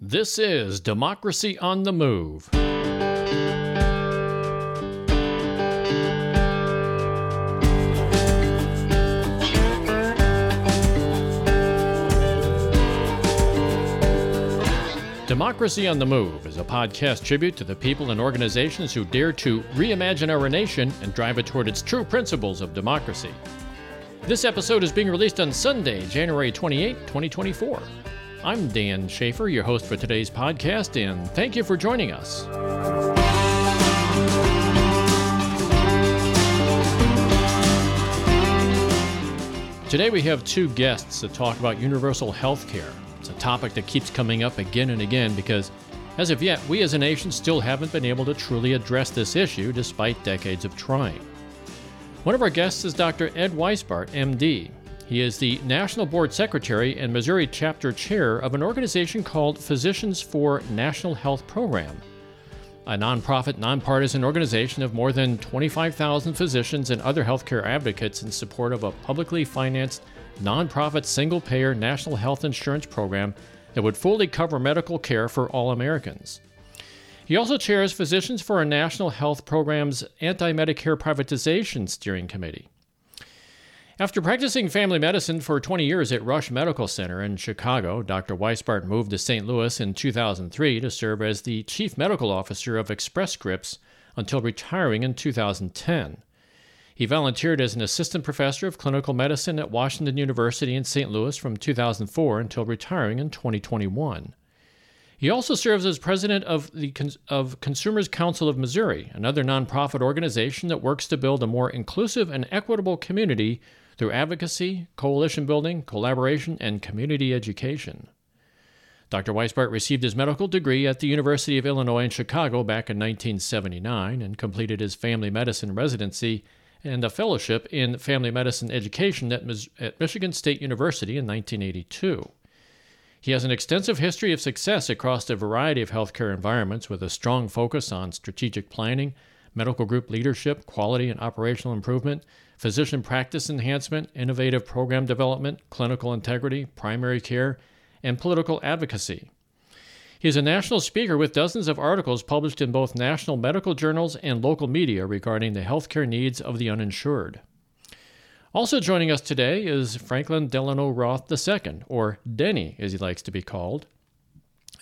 This is Democracy on the Move. Democracy on the Move is a podcast tribute to the people and organizations who dare to reimagine our nation and drive it toward its true principles of democracy. This episode is being released on Sunday, January 28, 2024. I'm Dan Schaefer, your host for today's podcast, and thank you for joining us. Today we have two guests to talk about universal health care. It's a topic that keeps coming up again and again because, as of yet, we as a nation still haven't been able to truly address this issue despite decades of trying. One of our guests is Dr. Ed Weisbart, MD. He is the National Board Secretary and Missouri Chapter Chair of an organization called Physicians for National Health Program, a nonprofit, nonpartisan organization of more than 25,000 physicians and other healthcare advocates in support of a publicly financed nonprofit single payer national health insurance program that would fully cover medical care for all Americans. He also chairs Physicians for a National Health Program's Anti Medicare Privatization Steering Committee. After practicing family medicine for 20 years at Rush Medical Center in Chicago, Dr. Weisbart moved to St. Louis in 2003 to serve as the Chief Medical Officer of Express Scripts until retiring in 2010. He volunteered as an assistant professor of clinical medicine at Washington University in St. Louis from 2004 until retiring in 2021. He also serves as president of the of Consumers Council of Missouri, another nonprofit organization that works to build a more inclusive and equitable community through advocacy, coalition building, collaboration, and community education. Dr. Weisbart received his medical degree at the University of Illinois in Chicago back in 1979 and completed his family medicine residency and a fellowship in family medicine education at, at Michigan State University in 1982. He has an extensive history of success across a variety of healthcare environments with a strong focus on strategic planning, medical group leadership, quality and operational improvement, physician practice enhancement, innovative program development, clinical integrity, primary care, and political advocacy. He is a national speaker with dozens of articles published in both national medical journals and local media regarding the healthcare needs of the uninsured. Also joining us today is Franklin Delano Roth II, or Denny as he likes to be called.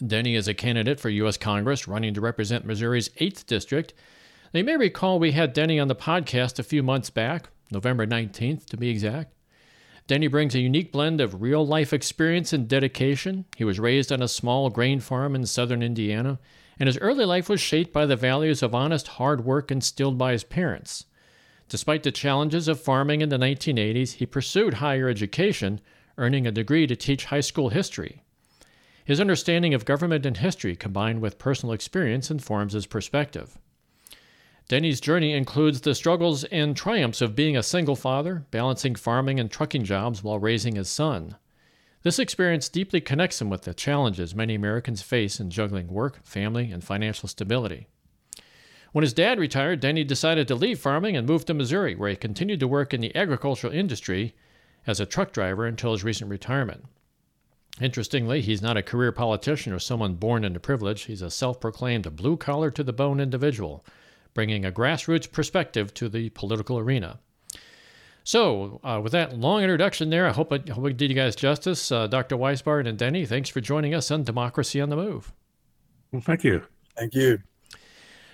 Denny is a candidate for U.S. Congress running to represent Missouri's 8th District. You may recall we had Denny on the podcast a few months back, November 19th to be exact. Denny brings a unique blend of real life experience and dedication. He was raised on a small grain farm in southern Indiana, and his early life was shaped by the values of honest hard work instilled by his parents. Despite the challenges of farming in the 1980s, he pursued higher education, earning a degree to teach high school history. His understanding of government and history combined with personal experience informs his perspective. Denny's journey includes the struggles and triumphs of being a single father, balancing farming and trucking jobs while raising his son. This experience deeply connects him with the challenges many Americans face in juggling work, family, and financial stability. When his dad retired, Denny decided to leave farming and move to Missouri, where he continued to work in the agricultural industry as a truck driver until his recent retirement. Interestingly, he's not a career politician or someone born into privilege. He's a self proclaimed blue collar to the bone individual bringing a grassroots perspective to the political arena. So, uh, with that long introduction there, I hope I, hope I did you guys justice. Uh, Dr. Weisbart and Denny, thanks for joining us on Democracy on the Move. Well, thank you. Thank you.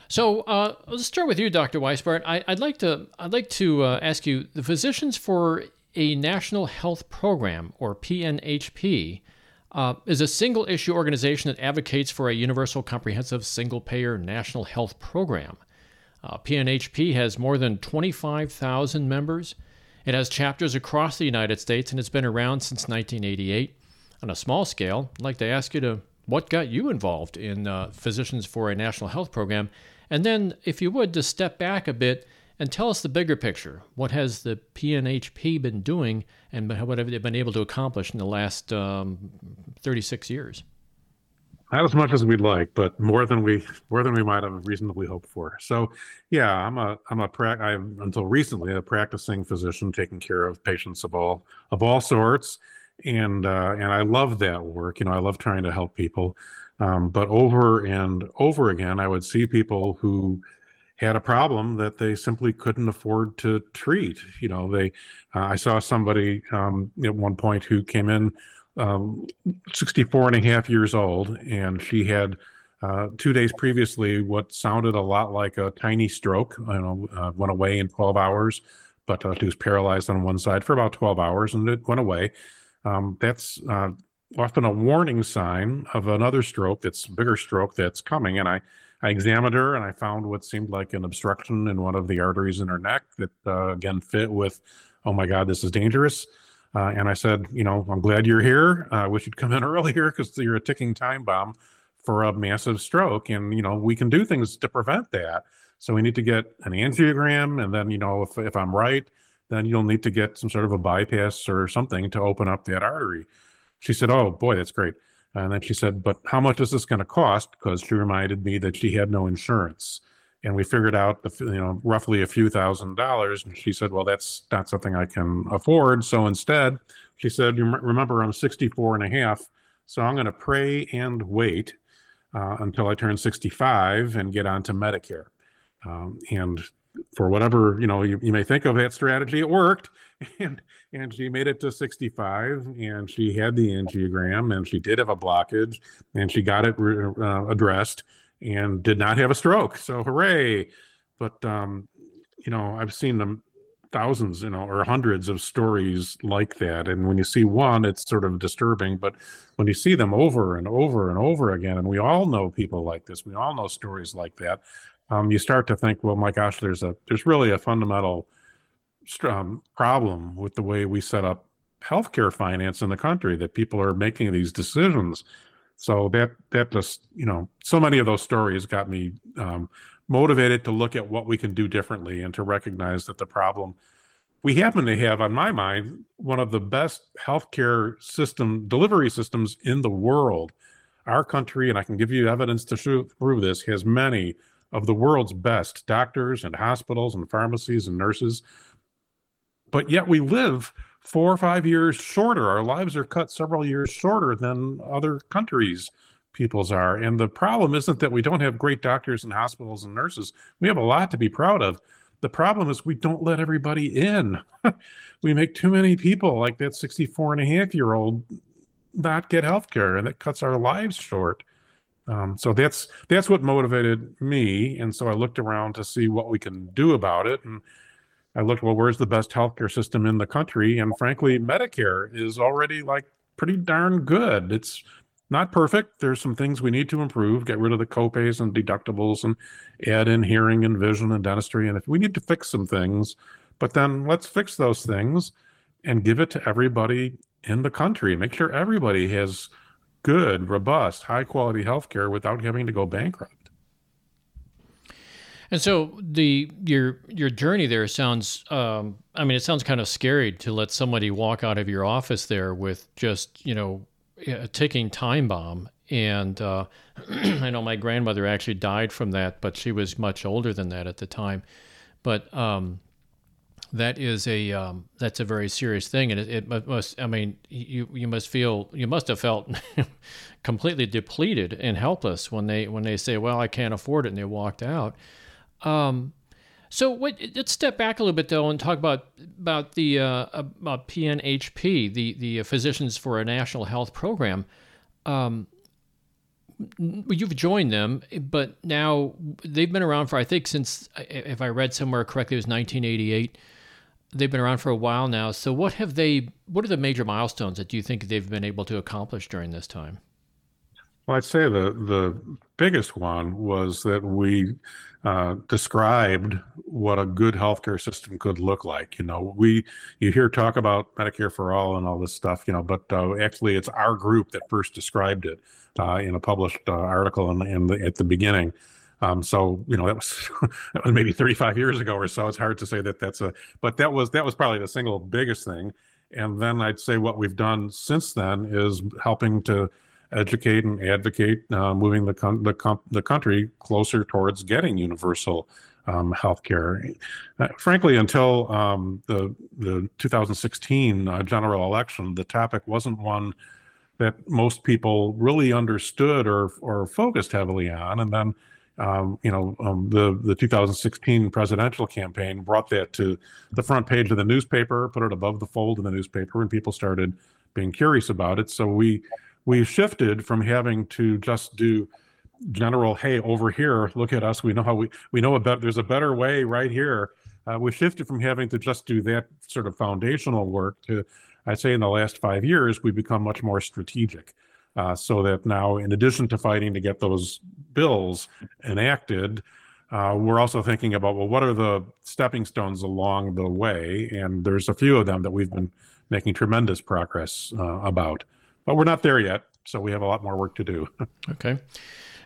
So uh, let's start with you, Dr. Weisbart. I, would like to I'd like to uh, ask you the Physicians for a National Health Program, or PNHP, uh, is a single issue organization that advocates for a universal, comprehensive, single payer national health program. Uh, PNHP has more than 25,000 members. It has chapters across the United States and it's been around since 1988. On a small scale, I'd like to ask you to what got you involved in uh, Physicians for a National Health Program? And then, if you would, to step back a bit and tell us the bigger picture. What has the PNHP been doing and what have they been able to accomplish in the last um, 36 years? Not as much as we'd like, but more than we more than we might have reasonably hoped for. So, yeah, I'm a I'm a pra- I'm until recently a practicing physician taking care of patients of all of all sorts, and uh, and I love that work. You know, I love trying to help people. Um, but over and over again, I would see people who had a problem that they simply couldn't afford to treat. You know, they, uh, I saw somebody um, at one point who came in um, 64 and a half years old, and she had uh, two days previously what sounded a lot like a tiny stroke. You know, uh, went away in 12 hours, but uh, she was paralyzed on one side for about 12 hours, and it went away. Um, that's uh, often a warning sign of another stroke that's a bigger stroke that's coming. And I, I examined her and I found what seemed like an obstruction in one of the arteries in her neck that uh, again fit with, oh my God, this is dangerous. Uh, and I said, you know, I'm glad you're here. I uh, wish you'd come in earlier because you're a ticking time bomb for a massive stroke. And, you know, we can do things to prevent that. So we need to get an angiogram. And then, you know, if, if I'm right, then you'll need to get some sort of a bypass or something to open up that artery. She said, Oh, boy, that's great. And then she said, But how much is this going to cost? Because she reminded me that she had no insurance. And we figured out, the, you know, roughly a few thousand dollars. And she said, Well, that's not something I can afford. So instead, she said, You remember, I'm 64 and a half. So I'm going to pray and wait uh, until I turn 65 and get onto Medicare. Um, and for whatever you know you, you may think of that strategy it worked and and she made it to 65 and she had the angiogram and she did have a blockage and she got it uh, addressed and did not have a stroke. So hooray. But um you know i've seen them thousands you know or hundreds of stories like that. And when you see one it's sort of disturbing. But when you see them over and over and over again and we all know people like this we all know stories like that um, you start to think well my gosh there's a there's really a fundamental um, problem with the way we set up healthcare finance in the country that people are making these decisions. So that that just you know so many of those stories got me um, motivated to look at what we can do differently and to recognize that the problem we happen to have on my mind one of the best healthcare system delivery systems in the world. Our country, and I can give you evidence to show, prove this, has many of the world's best doctors and hospitals and pharmacies and nurses but yet we live four or five years shorter. Our lives are cut several years shorter than other countries' people's are. And the problem isn't that we don't have great doctors and hospitals and nurses. We have a lot to be proud of. The problem is we don't let everybody in. we make too many people like that 64 and a half year old not get health care and it cuts our lives short. Um, so that's that's what motivated me. And so I looked around to see what we can do about it. And I looked, well, where's the best healthcare system in the country? And frankly, Medicare is already like pretty darn good. It's not perfect. There's some things we need to improve, get rid of the copays and deductibles and add in hearing and vision and dentistry. And if we need to fix some things, but then let's fix those things and give it to everybody in the country. Make sure everybody has good, robust, high quality healthcare without having to go bankrupt. And so the your your journey there sounds. Um, I mean, it sounds kind of scary to let somebody walk out of your office there with just you know a ticking time bomb. And uh, I know my grandmother actually died from that, but she was much older than that at the time. But um, that is a um, that's a very serious thing, and it, it, must. I mean, you you must feel you must have felt completely depleted and helpless when they when they say, "Well, I can't afford it," and they walked out. Um, so let's step back a little bit though and talk about about the uh, about PNHP, the the Physicians for a National Health Program. Um, you've joined them, but now they've been around for I think since if I read somewhere correctly, it was 1988. They've been around for a while now. So what have they? What are the major milestones that do you think they've been able to accomplish during this time? Well, I'd say the the biggest one was that we uh, described what a good healthcare system could look like. You know, we you hear talk about Medicare for all and all this stuff, you know, but uh, actually it's our group that first described it uh, in a published uh, article in, in the, at the beginning. Um, so you know that was that was maybe 35 years ago or so. It's hard to say that that's a, but that was that was probably the single biggest thing. And then I'd say what we've done since then is helping to educate and advocate uh, moving the, the, the country closer towards getting universal um, health care. Uh, frankly, until um, the, the 2016 uh, general election, the topic wasn't one that most people really understood or, or focused heavily on. And then um, you know, um, the the 2016 presidential campaign brought that to the front page of the newspaper, put it above the fold in the newspaper, and people started being curious about it. So we we shifted from having to just do general, hey, over here, look at us, we know how we we know about there's a better way right here. Uh, we shifted from having to just do that sort of foundational work to, I'd say, in the last five years, we've become much more strategic. Uh, so that now, in addition to fighting to get those bills enacted, uh, we're also thinking about well, what are the stepping stones along the way? And there's a few of them that we've been making tremendous progress uh, about, but we're not there yet. So we have a lot more work to do. okay.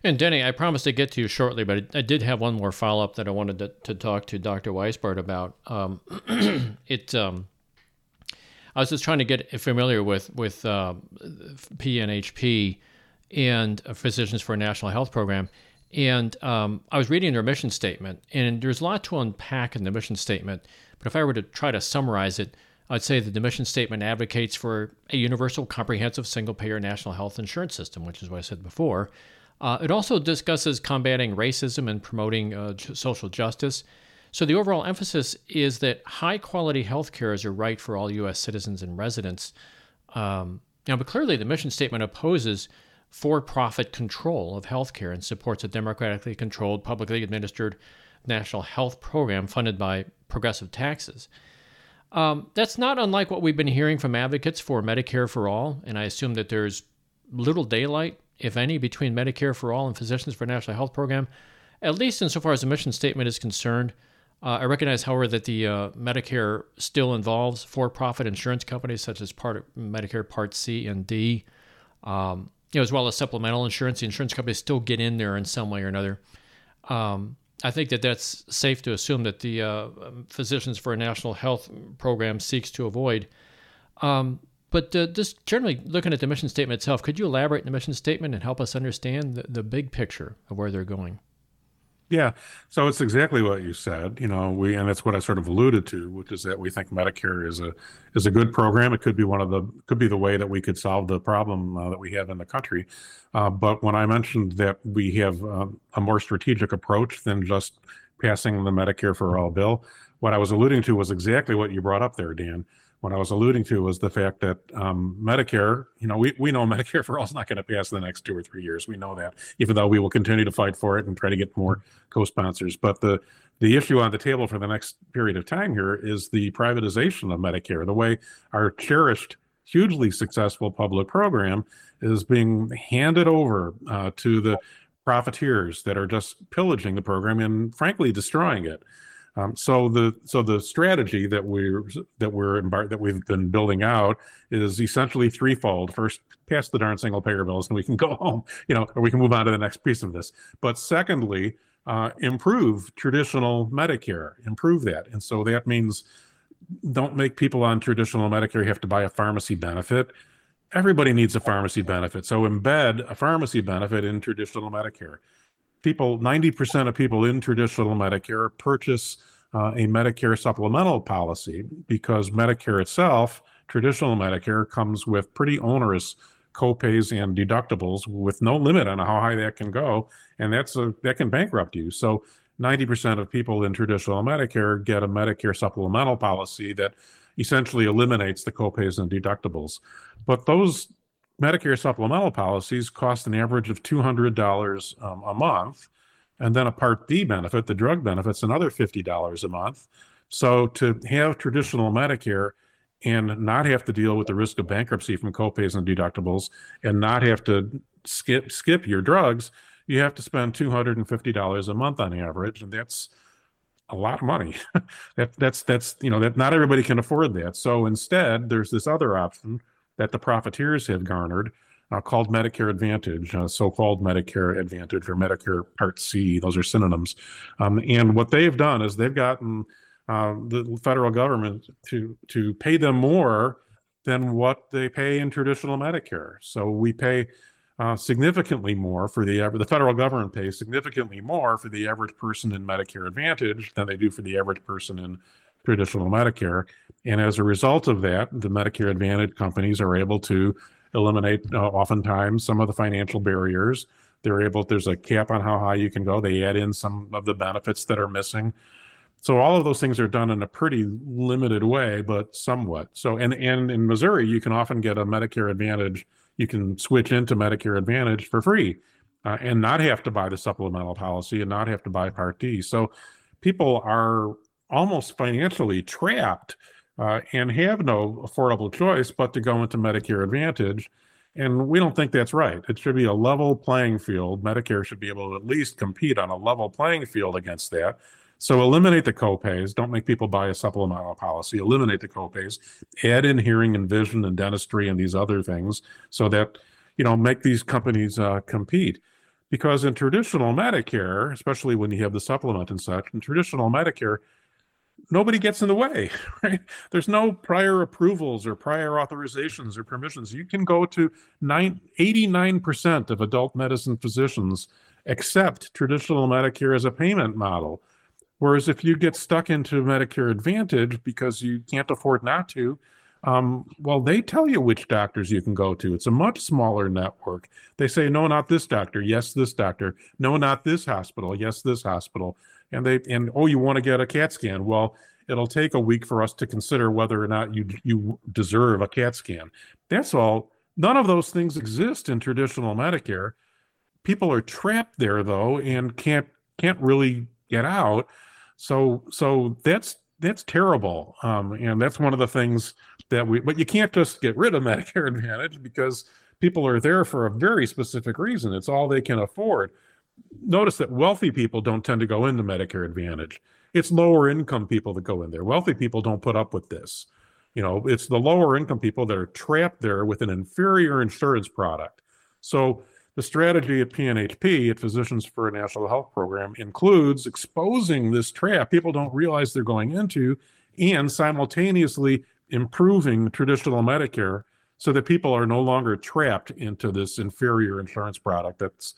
And Denny, I promised to get to you shortly, but I did have one more follow up that I wanted to, to talk to Dr. Weisbart about. Um, it um, I was just trying to get familiar with with uh, PNHP and Physicians for a National Health Program, and um, I was reading their mission statement, and there's a lot to unpack in the mission statement. But if I were to try to summarize it, I'd say that the mission statement advocates for a universal, comprehensive, single-payer national health insurance system, which is what I said before. Uh, it also discusses combating racism and promoting uh, social justice. So the overall emphasis is that high quality healthcare is a right for all U.S. citizens and residents. Um, now, but clearly, the mission statement opposes for profit control of healthcare and supports a democratically controlled, publicly administered national health program funded by progressive taxes. Um, that's not unlike what we've been hearing from advocates for Medicare for All, and I assume that there's little daylight, if any, between Medicare for All and Physicians for National Health Program, at least insofar as the mission statement is concerned. Uh, I recognize, however, that the uh, Medicare still involves for-profit insurance companies such as part Medicare Part C and D, um, you know, as well as supplemental insurance. The insurance companies still get in there in some way or another. Um, I think that that's safe to assume that the uh, Physicians for a National Health Program seeks to avoid. Um, but uh, just generally looking at the mission statement itself, could you elaborate on the mission statement and help us understand the, the big picture of where they're going? Yeah, so it's exactly what you said. You know, we and that's what I sort of alluded to, which is that we think Medicare is a is a good program. It could be one of the could be the way that we could solve the problem uh, that we have in the country. Uh, but when I mentioned that we have uh, a more strategic approach than just passing the Medicare for all bill, what I was alluding to was exactly what you brought up there, Dan what I was alluding to was the fact that um, Medicare, you know, we, we know Medicare for all is not going to pass in the next two or three years. We know that, even though we will continue to fight for it and try to get more co-sponsors. But the the issue on the table for the next period of time here is the privatization of Medicare. The way our cherished, hugely successful public program is being handed over uh, to the profiteers that are just pillaging the program and, frankly, destroying it. Um, so the so the strategy that we're that we're embar- that we've been building out is essentially threefold. First, pass the darn single payer bills, and we can go home, you know, or we can move on to the next piece of this. But secondly, uh, improve traditional Medicare, improve that, and so that means don't make people on traditional Medicare have to buy a pharmacy benefit. Everybody needs a pharmacy benefit, so embed a pharmacy benefit in traditional Medicare people, 90% of people in traditional Medicare purchase uh, a Medicare supplemental policy because Medicare itself, traditional Medicare, comes with pretty onerous copays and deductibles with no limit on how high that can go, and that's a, that can bankrupt you. So 90% of people in traditional Medicare get a Medicare supplemental policy that essentially eliminates the copays and deductibles. But those Medicare supplemental policies cost an average of $200 um, a month. And then a Part D benefit, the drug benefit's another $50 a month. So to have traditional Medicare and not have to deal with the risk of bankruptcy from copays and deductibles and not have to skip skip your drugs, you have to spend $250 a month on average. And that's a lot of money. that that's that's you know that not everybody can afford that. So instead, there's this other option that the profiteers have garnered uh, called Medicare Advantage, uh, so-called Medicare Advantage or Medicare Part C. Those are synonyms. Um, and what they've done is they've gotten uh, the federal government to to pay them more than what they pay in traditional Medicare. So we pay uh, significantly more for the average. The federal government pays significantly more for the average person in Medicare Advantage than they do for the average person in traditional Medicare. And as a result of that, the Medicare Advantage companies are able to eliminate uh, oftentimes some of the financial barriers. They're able. There's a cap on how high you can go. They add in some of the benefits that are missing. So all of those things are done in a pretty limited way, but somewhat. So and and in Missouri, you can often get a Medicare Advantage you can switch into Medicare Advantage for free uh, and not have to buy the supplemental policy and not have to buy Part D. So people are almost financially trapped uh, and have no affordable choice but to go into Medicare Advantage. And we don't think that's right. It should be a level playing field. Medicare should be able to at least compete on a level playing field against that. So eliminate the copays. Don't make people buy a supplemental policy. Eliminate the copays. Add in hearing and vision and dentistry and these other things so that, you know, make these companies uh, compete. Because in traditional Medicare, especially when you have the supplement and such, in traditional Medicare, nobody gets in the way, right? There's no prior approvals or prior authorizations or permissions. You can go to nine, 89% of adult medicine physicians accept traditional Medicare as a payment model. Whereas if you get stuck into Medicare Advantage because you can't afford not to, um, well, they tell you which doctors you can go to. It's a much smaller network. They say, no, not this doctor. Yes, this doctor. No, not this hospital. Yes, this hospital. And they and oh, you want to get a CAT scan? Well, it'll take a week for us to consider whether or not you you deserve a CAT scan. That's all. None of those things exist in traditional Medicare. People are trapped there though, and can't can't really get out so so that's that's terrible, um, and that's one of the things that we. But you can't just get rid of Medicare Advantage because people are there for a very specific reason. It's all they can afford. Notice that wealthy people don't tend to go into Medicare Advantage. It's lower income people that go in there. Wealthy people don't put up with this. You know, it's the lower income people that are trapped there with an inferior insurance product. So the strategy at PNHP, at Physicians for a National Health Program, includes exposing this trap people don't realize they're going into and simultaneously improving traditional Medicare so that people are no longer trapped into this inferior insurance product that's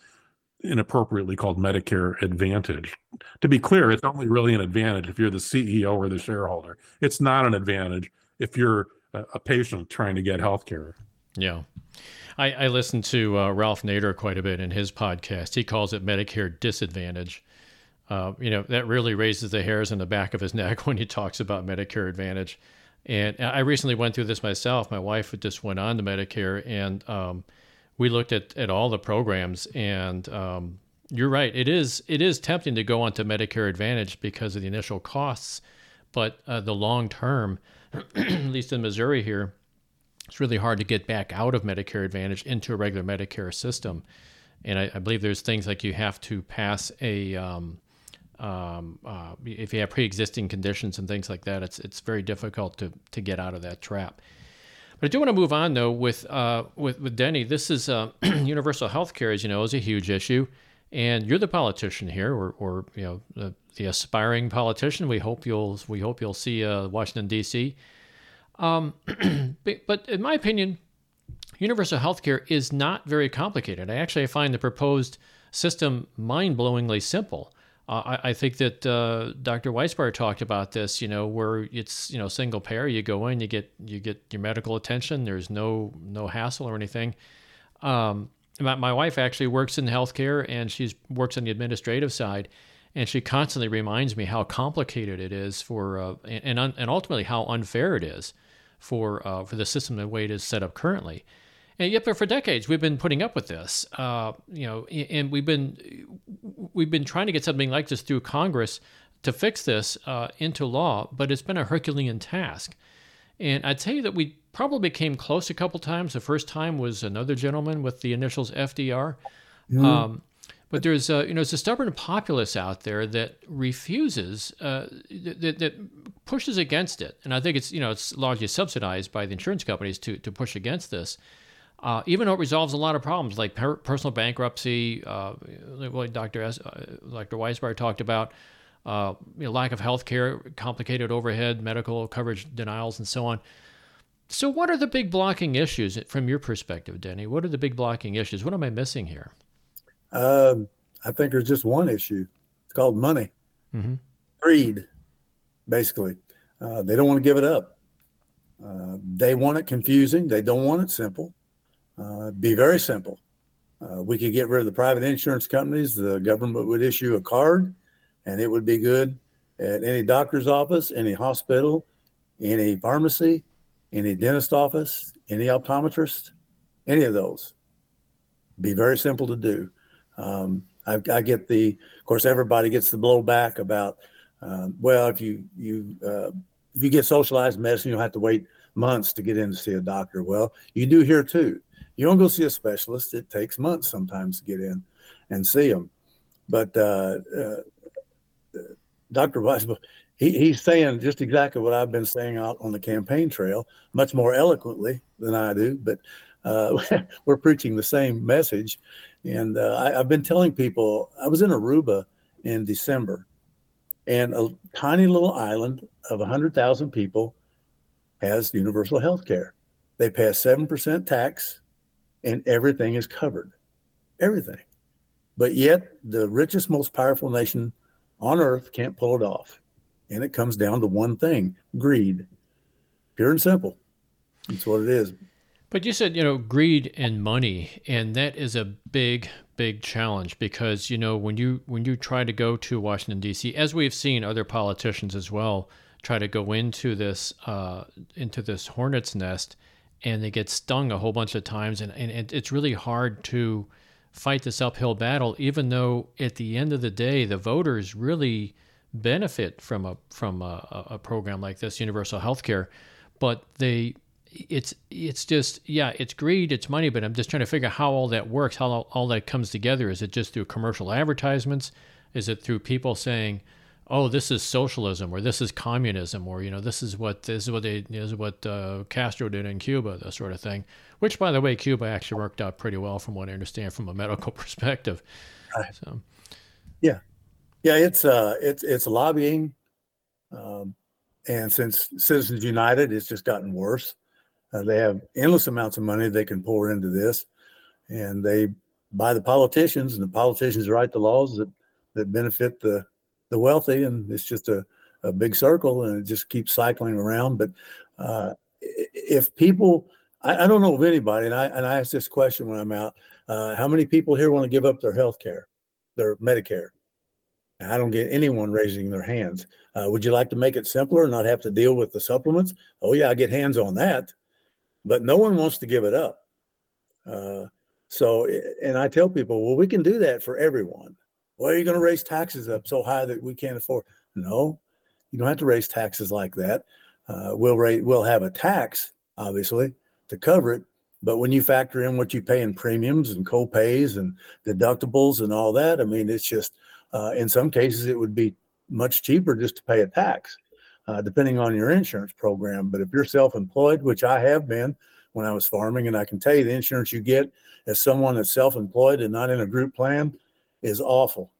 inappropriately called Medicare Advantage. To be clear, it's only really an advantage if you're the CEO or the shareholder. It's not an advantage if you're a, patient trying to get health care. Yeah. I, I listen to uh, Ralph Nader quite a bit in his podcast. He calls it Medicare disadvantage. Uh, you know, that really raises the hairs on the back of his neck when he talks about Medicare Advantage. And I recently went through this myself. My wife just went on to Medicare, and um, we looked at, at all the programs. And um, you're right; it is it is tempting to go onto Medicare Advantage because of the initial costs, but uh, the long term, at least in Missouri here, it's really hard to get back out of Medicare Advantage into a regular Medicare system. And I, I believe there's things like you have to pass a, um, um, uh, if you have pre-existing conditions and things like that, it's it's very difficult to to get out of that trap. But I do want to move on though with uh, with with Denny. This is uh, universal health care, as you know, is a huge issue, and you're the politician here, or, or you know the, the aspiring politician. We hope you'll we hope you'll see uh, Washington D.C. Um, but in my opinion, universal health care is not very complicated. I actually find the proposed system mind-blowingly simple. I, I, think that uh, Dr. Weisbart talked about this. You know, where it's you know single payer. You go in, you get you get your medical attention. There's no no hassle or anything. Um, my, my wife actually works in healthcare, and she works on the administrative side and she constantly reminds me how complicated it is for uh, and and ultimately how unfair it is for uh, for the system the way it is set up currently. And yet, for decades, we've been putting up with this. Uh, you know, and we've been we've been trying to get something like this through Congress to fix this uh, into law, but it's been a Herculean task. And I'd tell you that we probably came close a couple times. The first time was another gentleman with the initials FDR. Mm. Um, but there's a, you know it's a stubborn populace out there that refuses uh, that, that pushes against it, and I think it's you know it's largely subsidized by the insurance companies to to push against this. Uh, even though it resolves a lot of problems like per- personal bankruptcy, uh, like Dr. S, uh, Dr. Weisbart talked about, uh, you know, lack of health care, complicated overhead, medical coverage denials, and so on. So, what are the big blocking issues from your perspective, Denny? What are the big blocking issues? What am I missing here? Um, I think there's just one issue. It's called money, mm-hmm. greed, basically. Uh, they don't want to give it up. Uh, they want it confusing. They don't want it simple. Uh, be very simple. Uh, we could get rid of the private insurance companies. The government would issue a card, and it would be good at any doctor's office, any hospital, any pharmacy, any dentist office, any optometrist, any of those. Be very simple to do. Um, I, I, get the, of course, everybody gets the blowback about, um, well, if you you uh, if you get socialized medicine, you'll have to wait months to get in to see a doctor. Well, you do here too. You don't go see a specialist; it takes months sometimes to get in and see them. But uh, uh, Dr. Weiss, he, he's saying just exactly what I've been saying out on the campaign trail, much more eloquently than I do, but uh, we're preaching the same message. And uh, I, have been telling people, I was in Aruba in December, and a tiny little island of 100,000 people has universal health care. They pay a 7% tax, and everything is covered. Everything. But yet, the richest, most powerful nation on earth can't pull it off. And it comes down to one thing greed. Pure and simple. That's what it is. But you said, you know, greed and money, and that is a big, big challenge because, you know, when you when you try to go to Washington D.C., as we've seen other politicians as well try to go into this uh, into this hornet's nest, and they get stung a whole bunch of times, and, and it's really hard to fight this uphill battle, even though at the end of the day, the voters really benefit from a from a, a program like this, universal health care, but they it's it's just yeah it's greed it's money but i'm just trying to figure out how all that works how all, all that comes together. Is it just through commercial advertisements? Is it through people saying oh this is socialism or this is communism or you know this is what this is what they this is what uh, castro did in cuba that sort of thing which by the way cuba actually worked out pretty well from what i understand from a medical perspective. So. Yeah. Yeah, it's uh, it's it's lobbying, um, and since Citizens United, it's just gotten worse. Uh, they have endless amounts of money they can pour into this, and they buy the politicians, and the politicians write the laws that that benefit the the wealthy, and it's just a a big circle, and it just keeps cycling around. But uh, if people, I, I, don't know of anybody, and I and I ask this question when I'm out: uh, How many people here want to give up their health care, their Medicare? I don't get anyone raising their hands. Uh, would you like to make it simpler and not have to deal with the supplements? Oh, yeah, I get hands on that. But no one wants to give it up. Uh, so, and I tell people, well, we can do that for everyone. Are you going to raise taxes up so high that we can't afford? No, you don't have to raise taxes like that. Uh, we'll we'll have a tax, obviously, to cover it. But when you factor in what you pay in premiums and co-pays and deductibles and all that, I mean, it's just uh, in some cases, it would be much cheaper just to pay a tax, uh, depending on your insurance program. But if you're self employed, which I have been when I was farming, and I can tell you the insurance you get as someone that's self employed and not in a group plan is awful.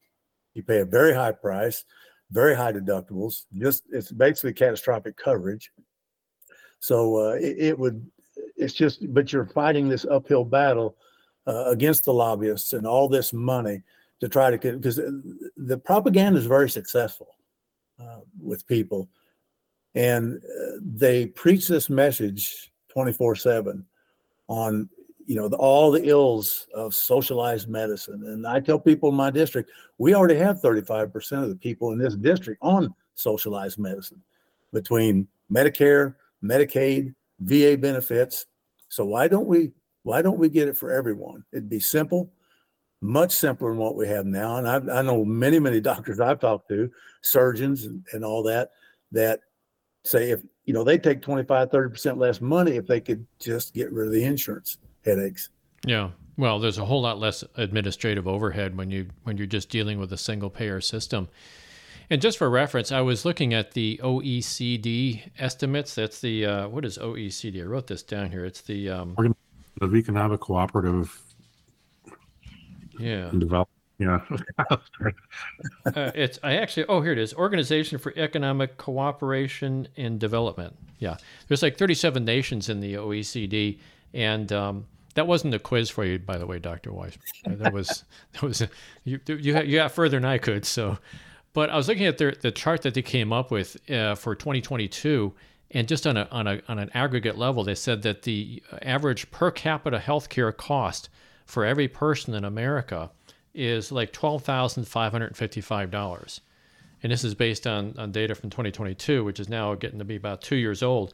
You pay a very high price, very high deductibles, just it's basically catastrophic coverage. So uh, it, it, would, it's just, but you're fighting this uphill battle uh, against the lobbyists and all this money to try to because the propaganda is very successful uh, with people and uh, they preach this message 24 7 on you know the, all the ills of socialized medicine. And i tell people in my district we already have 35% of the people in this district on socialized medicine between medicare medicaid va benefits. So why don't we why don't we get it for everyone? It'd be simple much simpler than what we have now. And I, I know many, many doctors I've talked to, surgeons and, and all that, that say if, you know, they take 25, 30% less money if they could just get rid of the insurance headaches. Yeah. Well, there's a whole lot less administrative overhead when you when you're just dealing with a single payer system. And just for reference, I was looking at the OECD estimates. That's the uh, what is OECD? I wrote this down here. It's the um, of Economic Cooperative yeah. develop. Yeah. uh, it's I actually oh here it is Organization for Economic Cooperation and Development. Yeah, there's like 37 nations in the OECD, and um, that wasn't a quiz for you, by the way, Dr. Weiss. That was that was you you you got further than I could. So, but I was looking at the the chart that they came up with uh, for 2022, and just on a on a on an aggregate level, they said that the average per capita healthcare cost for every person in America is like twelve thousand five hundred fifty-five dollars, and this is based on on data from 2022, which is now getting to be about two years old.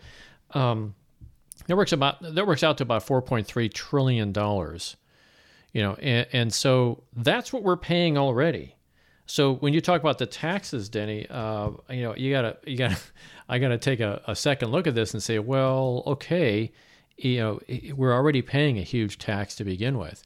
Um, that works about that works out to about 4.3 trillion dollars, you know, and, and so that's what we're paying already. So when you talk about the taxes, Denny, uh, you know, you gotta you gotta I gotta take a, a second look at this and say, well, okay, you know, we're already paying a huge tax to begin with,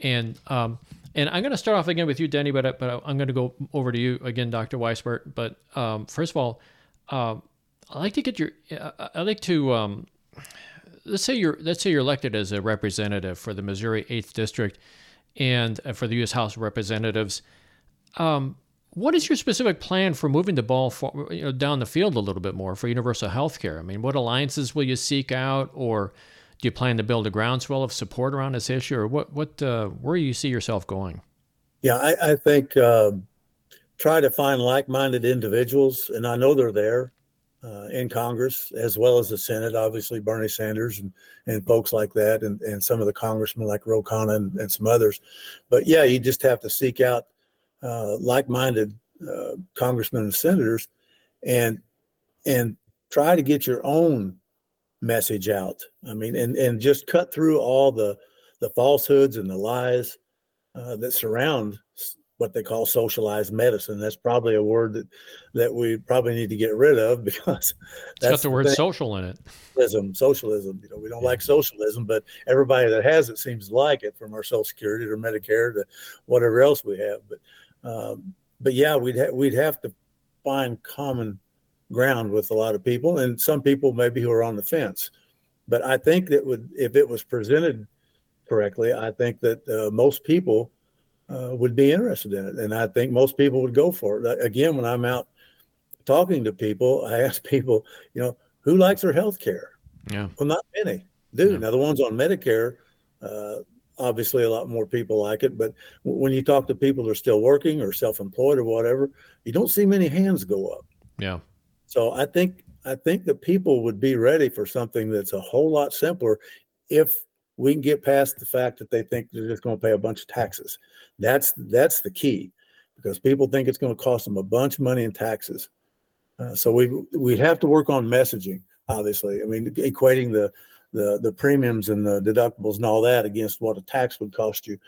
and um, and I'm going to start off again with you, Denny, but but I'm going to go over to you again, Dr. Weisbert. But um, first of all, um, I like to get your I like to um, let's say you're let's say you're elected as a representative for the Missouri Eighth District and uh, for the U.S. House of Representatives. Um, what is your specific plan for moving the ball for, you know, down the field a little bit more for universal health care? I mean, what alliances will you seek out, or do you plan to build a groundswell of support around this issue, or what? What uh, where do you see yourself going? Yeah, I, I think um, try to find like-minded individuals, and I know they're there uh, in Congress as well as the Senate. Obviously, Bernie Sanders and and folks like that, and and some of the congressmen like Ro Khanna and, and some others. But yeah, you just have to seek out uh, like-minded uh, congressmen and senators, and and try to get your own message out. I mean, and and just cut through all the the falsehoods and the lies uh, that surround what they call socialized medicine. That's probably a word that that we probably need to get rid of because that's got the word social in it. Socialism, socialism. You know, we don't yeah. like socialism, but everybody that has it seems to like it, from our Social Security to Medicare to whatever else we have. But um, but yeah, we'd ha- we'd have to find common ground with a lot of people, and some people maybe who are on the fence. But I think that would, if it was presented correctly, I think that uh, most people uh, would be interested in it, and I think most people would go for it. Again, when I'm out talking to people, I ask people, you know, who likes their health care? Yeah. Well, not many do. Yeah. Now, the ones on Medicare, uh, obviously a lot more people like it. But when you talk to people that are still working or self-employed or whatever, you don't see many hands go up. Yeah. So I think I think that people would be ready for something that's a whole lot simpler if we can get past the fact that they think they're just going to pay a bunch of taxes. That's that's the key because people think it's going to cost them a bunch of money in taxes. Uh, so we we have to work on messaging. Obviously, I mean equating the the the premiums and the deductibles and all that against what a tax would cost you.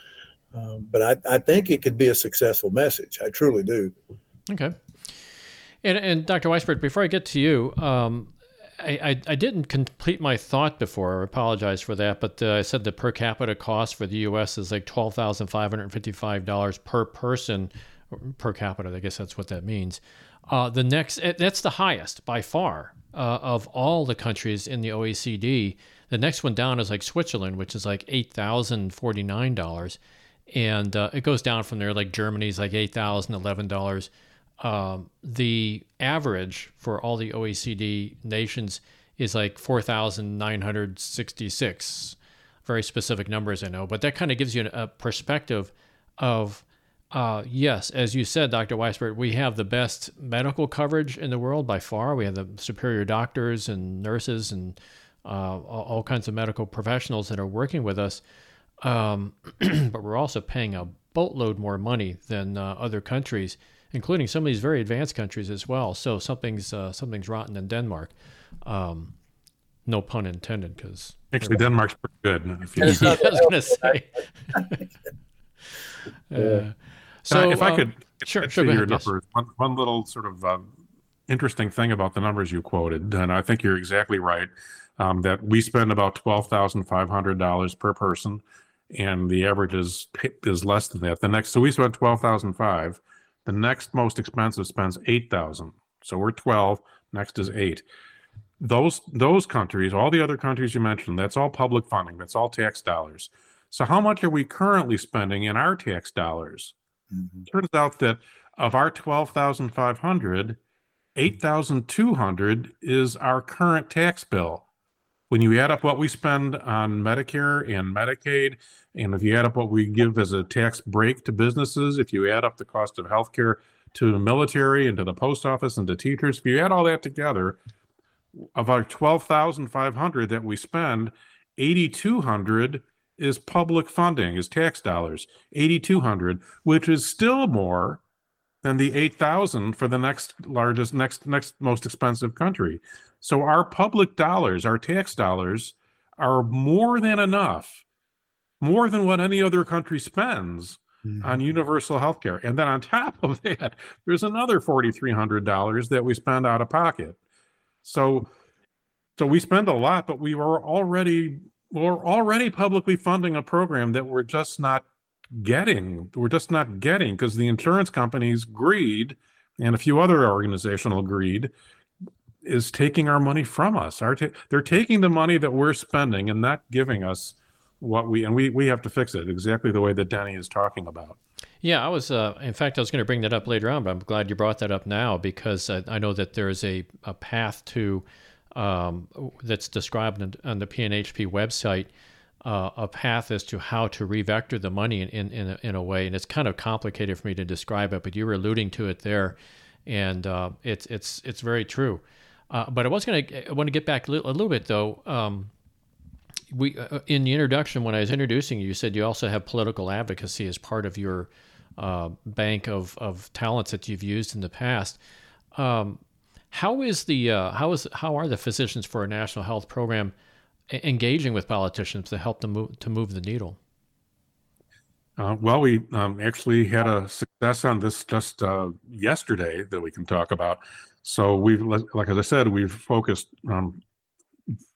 Um, but I, I think it could be a successful message. I truly do. Okay. And, and Dr. Weisberg, before I get to you, um, I, I, didn't complete my thought before. I apologize for that. But uh, I said the per capita cost for the U.S. is like $12,555 per person per capita. I guess that's what that means. Uh, the next, eh, that's the highest by far uh, of all the countries in the OECD. The next one down is like Switzerland, which is like $8,049. And uh, it goes down from there, like Germany's like $8,011 um, the average for all the OECD nations is like 4,966. Very specific numbers, I know, but that kind of gives you a perspective of, uh, yes, as you said, Dr. Weisbert, we have the best medical coverage in the world by far. We have the superior doctors and nurses and uh, all kinds of medical professionals that are working with us. Um, but we're also paying a boatload more money than uh, other countries including some of these very advanced countries as well. So something's uh, something's rotten in Denmark. Um, no pun intended, because actually Denmark's pretty good. If you I was going to say. uh, so if I could, sure, sure. Your ahead, numbers. Yes. One, one little sort of uh, interesting thing about the numbers you quoted, and I think you're exactly right. Um, that we spend about twelve thousand five hundred dollars per person, and the average is is less than that. The next, so we spent twelve thousand five the next most expensive spends 8,000. So we're 12, next is 8. Those those countries, all the other countries you mentioned, that's all public funding, that's all tax dollars. So how much are we currently spending in our tax dollars Mhm. turns out that of our 12,500, 8,200 is our current tax bill. When you add up what we spend on Medicare and Medicaid, and if you add up what we give as a tax break to businesses, if you add up the cost of healthcare to the military and to the post office and to teachers, if you add all that together, of our 12,500 that we spend, 8,200 is public funding, is tax dollars. 8,200, which is still more than the 8,000 for the next largest, next, next most expensive country. So our public dollars, our tax dollars, are more than enough, more than what any other country spends on mm-hmm. universal health care. And then on top of that, there's another $4,300 that we spend out of pocket. So, so we spend a lot, but we were already, we're already publicly funding a program that we're just not getting. We're just not getting because the insurance companies greed and a few other organizational greed is taking our money from us. Our they're taking the money that we're spending and not giving us what we and we we have to fix it exactly the way that Denny is talking about. Yeah, I was. Uh, in fact, I was going to bring that up later on, but I'm glad you brought that up now because I, I know that there is a, a path to um, that's described on the PNHP website. Uh, a path as to how to revector the money in in in a, in a way, and it's kind of complicated for me to describe it, but you were alluding to it there, and uh, it's it's it's very true. Uh, but I was going to I want to get back a little, a little bit though. Um, we uh, in the introduction when I was introducing you, you said you also have political advocacy as part of your uh, bank of, of talents that you've used in the past. Um, how is the uh, how is how are the Physicians for a National Health Program engaging with politicians to help them move to move the needle? Uh, well, we um, actually had a success on this just uh, yesterday that we can talk about. So we've, like as I said, we've focused um,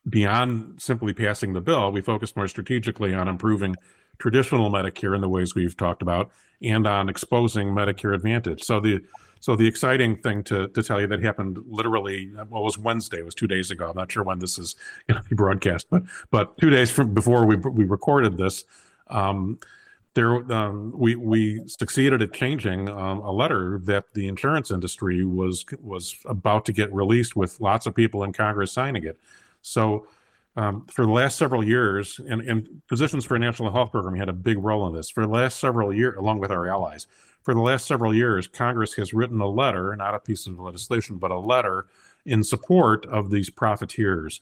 beyond simply passing the bill. We focused more strategically on improving traditional Medicare in the ways we've talked about, and on exposing Medicare Advantage. So the so the exciting thing to to tell you that happened literally well it was Wednesday, it was two days ago. I'm not sure when this is going to be broadcast, but but two days from before we we recorded this. Um, there um, we we succeeded at changing um, a letter that the insurance industry was was about to get released with lots of people in Congress signing it. So um, for the last several years, and, and Physicians for a National Health Program had a big role in this. For the last several years, along with our allies, for the last several years, Congress has written a letter, not a piece of legislation, but a letter in support of these profiteers.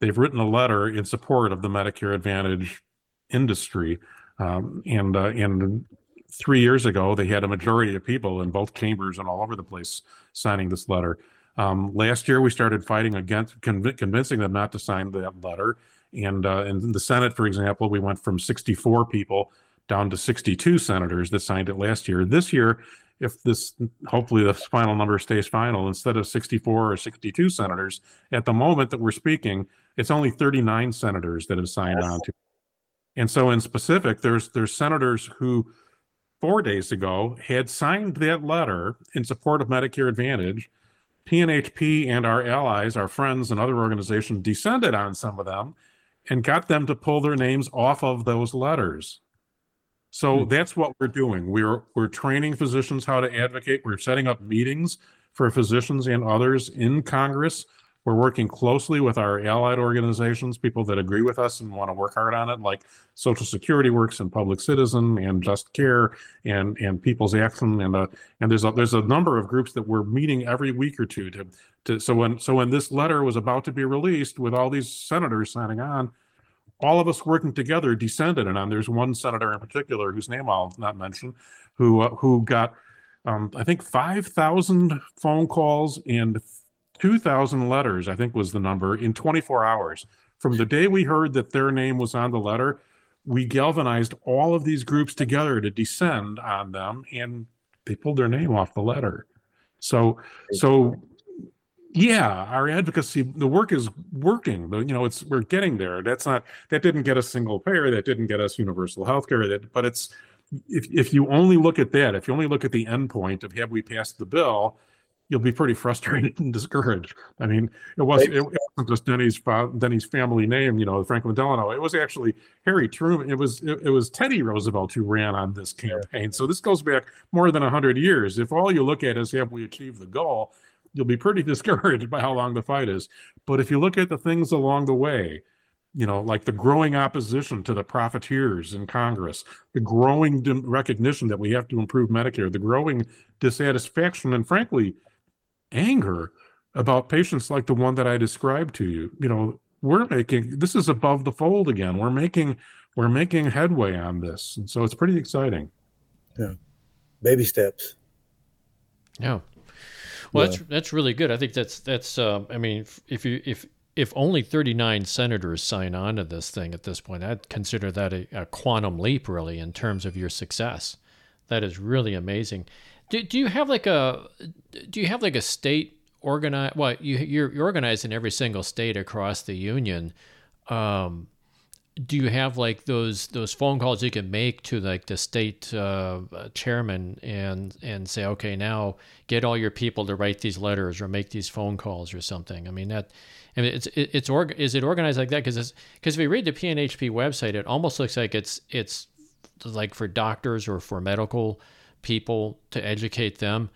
They've written a letter in support of the Medicare Advantage industry. Um, and uh, and three years ago, they had a majority of people in both chambers and all over the place signing this letter. Um, last year, we started fighting against conv- convincing them not to sign that letter. And uh, in the Senate, for example, we went from 64 people down to 62 senators that signed it last year. This year, if this hopefully the final number stays final, instead of 64 or 62 senators, at the moment that we're speaking, it's only 39 senators that have signed on to. And so, in specific, there's there's senators who four days ago had signed that letter in support of Medicare Advantage. PNHP and our allies, our friends and other organizations descended on some of them and got them to pull their names off of those letters. So that's what we're doing. We're we're training physicians how to advocate. We're setting up meetings for physicians and others in Congress. We're working closely with our allied organizations, people that agree with us and want to work hard on it, like Social Security Works and Public Citizen and Just Care and and People's Action and uh, and there's a there's a number of groups that we're meeting every week or two to to so when so when this letter was about to be released with all these senators signing on, all of us working together descended and on there's one senator in particular whose name I'll not mention who uh, who got um, I think 5,000 phone calls and 2,000 letters, I think was the number, in 24 hours. From the day we heard that their name was on the letter, we galvanized all of these groups together to descend on them, and they pulled their name off the letter. So, so yeah, our advocacy, the work is working. The, you know, it's we're getting there. That's not that didn't get us single payer. That didn't get us universal health care. That, but it's if if you only look at that, if you only look at the end point of have we passed the bill, you'll be pretty frustrated and discouraged. I mean, it wasn't, it wasn't just Denny's Denny's family name, you know, Franklin Delano. It was actually Harry Truman. It was it, it was Teddy Roosevelt who ran on this campaign. So this goes back more than hundred years. If all you look at is have we achieved the goal, you'll be pretty discouraged by how long the fight is. But if you look at the things along the way, you know, like the growing opposition to the profiteers in Congress, the growing recognition that we have to improve Medicare, the growing dissatisfaction, and frankly, anger about patients like the one that I described to you. You know, we're making this is above the fold again. We're making we're making headway on this, and so it's pretty exciting. Yeah, baby steps. Yeah. Well, yeah. that's that's really good. I think that's that's. Uh, I mean, if you if if only 39 senators sign on to this thing at this point, I'd consider that a, a, quantum leap, really, in terms of your success. That is really amazing. Do, do you have like a do you have like a state organized? Well, you you're, you're organized in every single state across the union. Um, do you have like those those phone calls you can make to like the state uh, chairman and and say, okay, now get all your people to write these letters or make these phone calls or something? I mean that I mean, it's it's org- is it organized like that? Because because if we read the PNHP website, it almost looks like it's it's like for doctors or for medical people to educate them.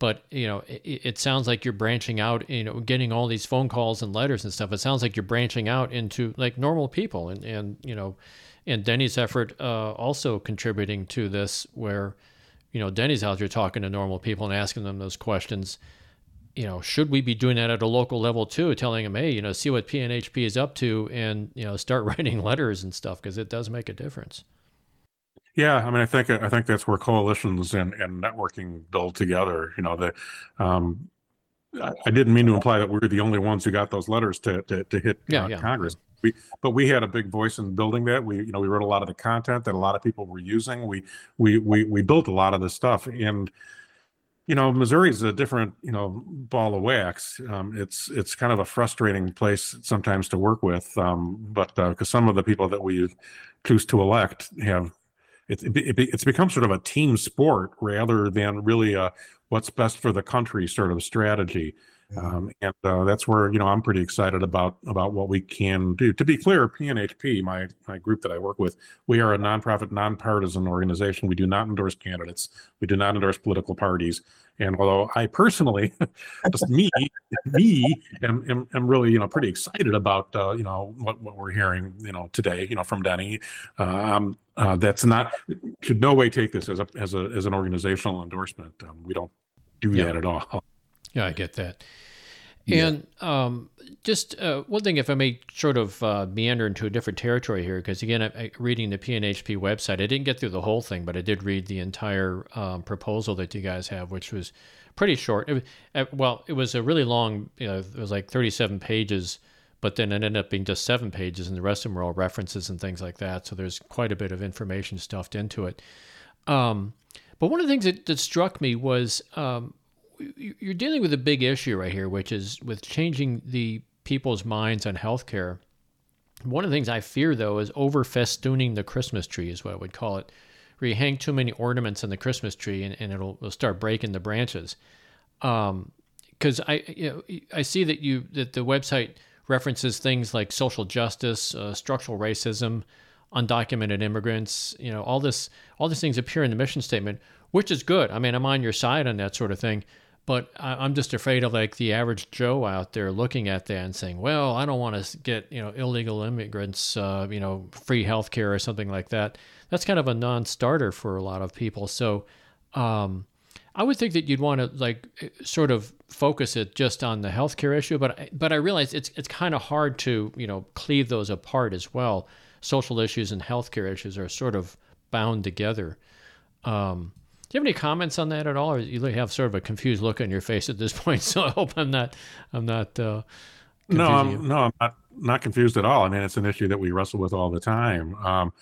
But you know, it, it sounds like you're branching out. You know, getting all these phone calls and letters and stuff. It sounds like you're branching out into like normal people, and and you know, and Denny's effort uh, also contributing to this, where you know Denny's out there talking to normal people and asking them those questions you know, should we be doing that at a local level too, telling them, hey, you know, see what PNHP is up to and, you know, start writing letters and stuff because it does make a difference. Yeah, I mean, I think I think that's where coalitions and, and networking build together. You know, the um, I, I didn't mean to imply that we were the only ones who got those letters to to, to hit yeah, uh, yeah. Congress. We, but we had a big voice in building that. We, you know, we wrote a lot of the content that a lot of people were using. We, we, we, we built a lot of this stuff, and you know, Missouri's a different, you know, ball of wax. Um, it's it's kind of a frustrating place sometimes to work with, um, but because uh, some of the people that we choose to elect have, it, it, it's become sort of a team sport rather than really a what's best for the country sort of strategy. Um, and uh, that's where you know I'm pretty excited about about what we can do. To be clear, PNHP, my my group that I work with, we are a nonprofit, nonpartisan organization. We do not endorse candidates. We do not endorse political parties. And although I personally, just me, me, am, am, am, really you know pretty excited about uh, you know what, what we're hearing you know today you know from Denny. Um, uh, that's not should no way take this as a as a as an organizational endorsement. Um, we don't do yeah. that at all. Yeah, I get that. And um, just uh, one thing, if I may sort of uh, meander into a different territory here, because again, I, I, reading the PNHP website, I didn't get through the whole thing, but I did read the entire um, proposal that you guys have, which was pretty short. It uh, well, it was a really long, you know, it was like 37 pages, but then it ended up being just seven pages, and the rest of them were all references and things like that. So there's quite a bit of information stuffed into it. Um, but one of the things that, that struck me was um, you're dealing with a big issue right here, which is with changing the people's minds on healthcare. One of the things I fear, though, is over festooning the Christmas tree, is what I would call it, where you hang too many ornaments on the Christmas tree and, and it'll, it'll start breaking the branches. Because um, I, you know, I see that you that the website references things like social justice, uh, structural racism, undocumented immigrants. You know, all this, all these things appear in the mission statement, which is good. I mean, I'm on your side on that sort of thing. But I'm just afraid of like the average Joe out there looking at that and saying, "Well, I don't want to get you know illegal immigrants, uh, you know, free health care or something like that." That's kind of a non-starter for a lot of people. So, um, I would think that you'd want to like sort of focus it just on the healthcare issue, but but I realize it's it's kind of hard to you know cleave those apart as well. Social issues and healthcare issues are sort of bound together. Um, do you have any comments on that at all, or you have sort of a confused look on your face at this point? So I hope I'm not, I'm not. Uh, no, I'm, no, I'm not not confused at all. I mean, it's an issue that we wrestle with all the time. Um,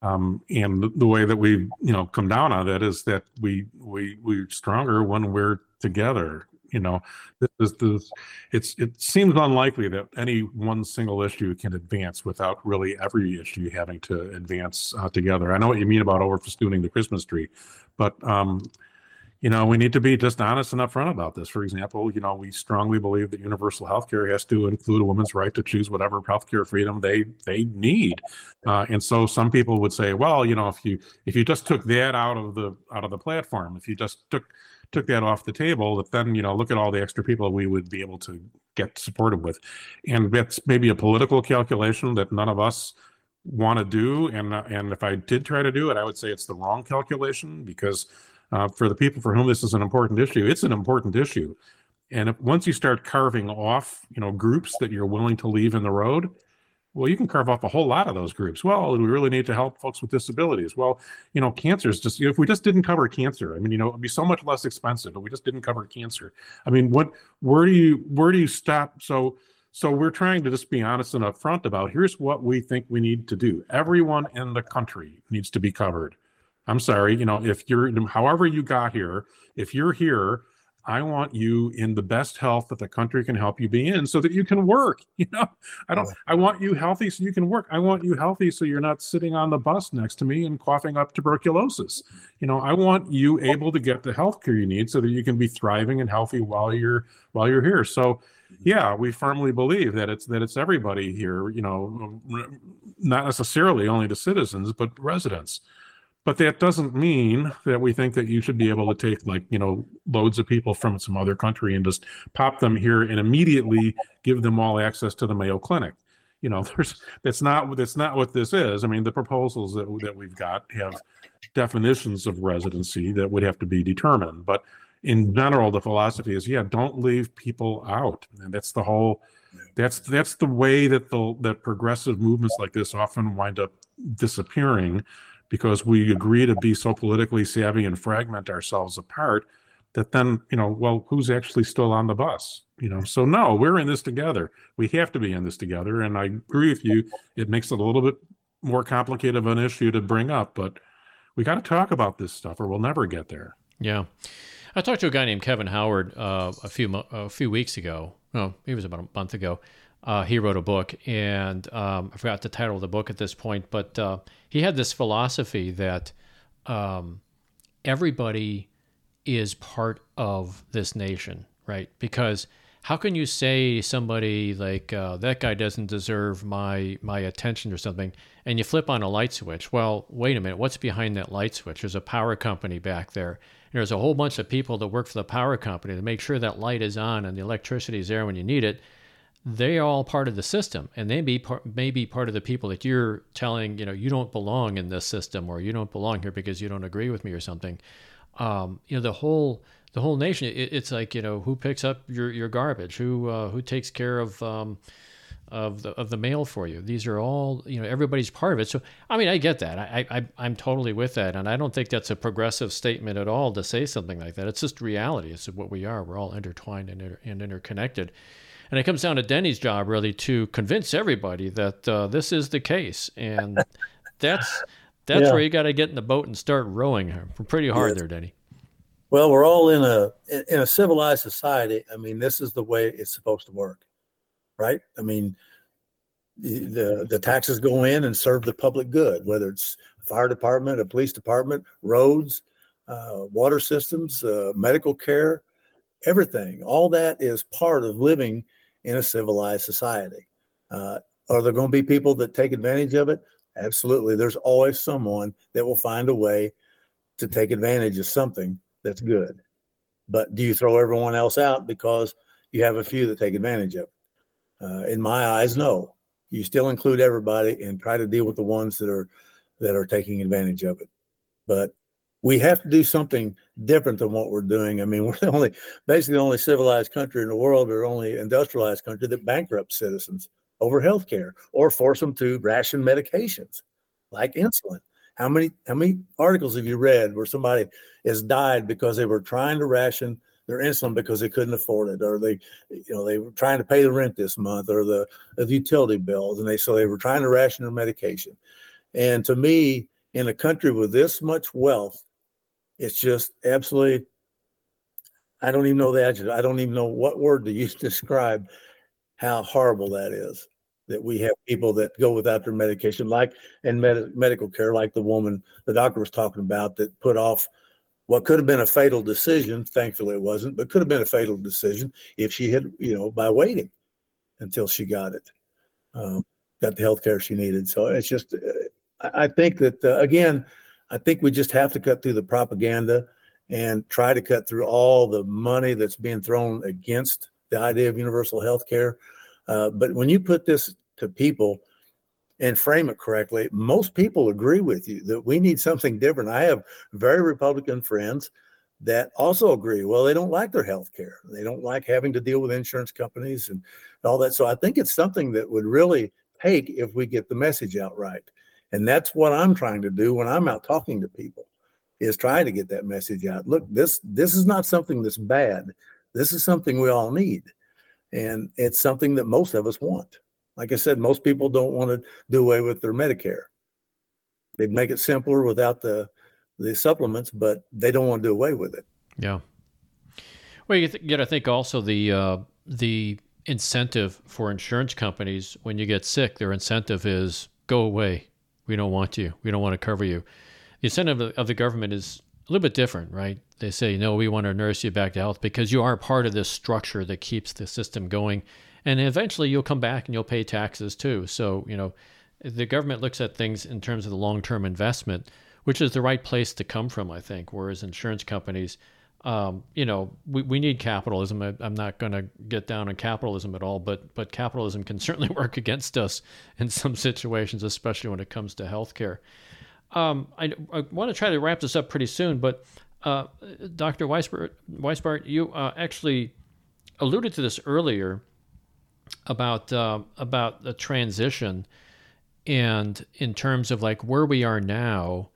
um, and the way that we, you know, come down on that is that we we we're stronger when we're together you know this is this it's it seems unlikely that any one single issue can advance without really every issue having to advance uh, together i know what you mean about over festooning the christmas tree but um you know, we need to be just honest and upfront about this. For example, you know, we strongly believe that universal health care has to include a woman's right to choose whatever healthcare freedom they they need. Uh, and so some people would say, well, you know, if you if you just took that out of the out of the platform, if you just took took that off the table, that then you know, look at all the extra people we would be able to get supported with, and that's maybe a political calculation that none of us want to do. And and if I did try to do it, I would say it's the wrong calculation because uh, for the people for whom this is an important issue, it's an important issue. And if, once you start carving off, you know, groups that you're willing to leave in the road, well, you can carve off a whole lot of those groups. Well, we really need to help folks with disabilities. Well, you know, cancer is just, if we just didn't cover cancer, I mean, you know, it'd be so much less expensive, but we just didn't cover cancer. I mean, what, where do you, where do you stop? So, so we're trying to just be honest and upfront about here's what we think we need to do. Everyone in the country needs to be covered. I'm sorry, you know, if you're, however you got here, if you're here, I want you in the best health that the country can help you be in so that you can work. You know, I don't, I want you healthy so you can work. I want you healthy so you're not sitting on the bus next to me and coughing up tuberculosis. You know, I want you able to get the health care you need so that you can be thriving and healthy while you're, while you're here. So, mm-hmm. yeah, we firmly believe that it's, that it's everybody here, you know, not necessarily only the citizens, but residents. But that doesn't mean that we think that you should be able to take like, you know, loads of people from some other country and just pop them here and immediately give them all access to the Mayo Clinic. You know, there's that's not that's not what this is. I mean, the proposals that that we've got have definitions of residency that would have to be determined. But in general, the philosophy is, yeah, don't leave people out. And that's the whole that's that's the way that the that progressive movements like this often wind up disappearing because we agree to be so politically savvy and fragment ourselves apart that then you know well who's actually still on the bus you know? So no we're in this together. We have to be in this together. And i agree with you. It makes it a little bit more complicated of an issue to bring up but we got to talk about this stuff or we'll never get there. Yeah. I talked to a guy named kevin howard uh, a few a few weeks ago. No it was about a month ago uh, he wrote a book, and um, I forgot the title of the book at this point, but uh, he had this philosophy that um, everybody is part of this nation, right? Because how can you say somebody like uh, that guy doesn't deserve my my attention or something, and you flip on a light switch? Well, wait a minute, what's behind that light switch? There's a power company back there. And there's a whole bunch of people that work for the power company to make sure that light is on and the electricity is there when you need it they're all part of the system and they may be part of the people that you're telling you know you don't belong in this system or you don't belong here because you don't agree with me or something. Um, you know the whole the whole nation it, it's like you know who picks up your, your garbage? Who uh, who takes care of um, of the of the mail for you? These are all you know everybody's part of it. So i mean i get that. I, I i'm totally with that. And i don't think that's a progressive statement at all to say something like that. It's just reality. It's what we are. We're all intertwined and, inter- and interconnected and it comes down to Denny's job really to convince everybody that uh, this is the case, and that's that's yeah. where you got to get in the boat and start rowing pretty hard there, Denny. Well, we're all in a in a civilized society. I mean, this is the way it's supposed to work, right? I mean, the the taxes go in and serve the public good, whether it's fire department, a police department, roads, uh, water systems, uh, medical care, everything. All that is part of living in a civilized society. Uh, are there going to be people that take advantage of it? Absolutely. There's always someone that will find a way to take advantage of something that's good. But do you throw everyone else out because you have a few that take advantage of it? Uh, in my eyes, no. You still include everybody and try to deal with the ones that are that are taking advantage of it. But we have to do something different than what we're doing. I mean, we're the only, basically the only civilized country in the world or only industrialized country that bankrupts citizens over health care or force them to ration medications like insulin. How many how many articles have you read where somebody has died because they were trying to ration their insulin because they couldn't afford it, or they, you know, they were trying to pay the rent this month or the, the utility bills, and they so they were trying to ration their medication. And to me, in a country with this much wealth, it's just absolutely I don't even know the adjective. I don't even know what word to use to describe how horrible that is. That we have people that go without their medication, like in med- medical care, like the woman the doctor was talking about that put off what could have been a fatal decision. Thankfully, it wasn't, but could have been a fatal decision if she had, you know, by waiting until she got it, um, got the health care she needed. So it's just, uh, I think that, uh, again, I think we just have to cut through the propaganda and try to cut through all the money that's being thrown against the idea of universal health care. Uh, but when you put this to people and frame it correctly, most people agree with you that we need something different. I have very Republican friends that also agree. Well, they don't like their health care. They don't like having to deal with insurance companies and all that. So I think it's something that would really take if we get the message out right. And that's what I'm trying to do when I'm out talking to people is trying to get that message out. Look, this this is not something that's bad. This is something we all need. And it's something that most of us want. Like I said, most people don't want to do away with their Medicare. They make it simpler without the the supplements, but they don't want to do away with it. Yeah. Well, you th- got to think also the uh, the incentive for insurance companies when you get sick. Their incentive is go away. We don't want you. We don't want to cover you. The incentive of the government is a little bit different, right? They say, no, we want to nurse you back to health because you are part of this structure that keeps the system going. And eventually you'll come back and you'll pay taxes too. So, you know, the government looks at things in terms of the long term investment, which is the right place to come from, I think. Whereas insurance companies, um, you know, we, we need capitalism. I, am not going to get down on capitalism at all, but but capitalism can certainly work against us in some situations, especially when it comes to healthcare. Um, I, I want to try to wrap this up pretty soon, but uh, Dr. Weisbart, Weisbart you uh, actually alluded to this earlier about uh, about the transition and in terms of like where we are now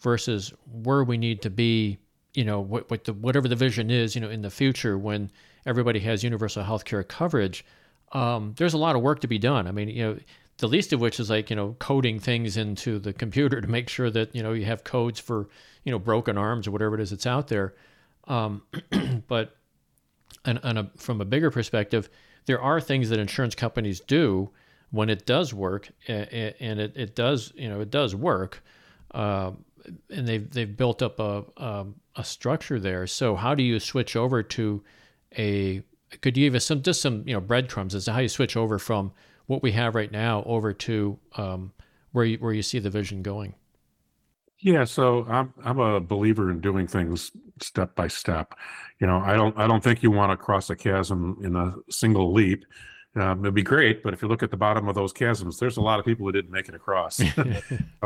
versus where we need to be you know what, what the whatever the vision is you know in the future when everybody has universal health care coverage um, there's a lot of work to be done. I mean you know the least of which is like you know coding things into the computer to make sure that you know you have codes for you know broken arms or whatever it is that's out there. Um, but and, and a, from a bigger perspective there are things that insurance companies do when it does work, and it, it does you know it does work, uh, and they've they've built up a, a, a structure there. So how do you switch over to a could you give us some just some you know breadcrumbs as to how you switch over from what we have right now over to um, where you, where you see the vision going? Yeah, so I'm I'm a believer in doing things step by step. You know, I don't I don't think you want to cross a chasm in a single leap. Um, it'd be great, but if you look at the bottom of those chasms, there's a lot of people who didn't make it across.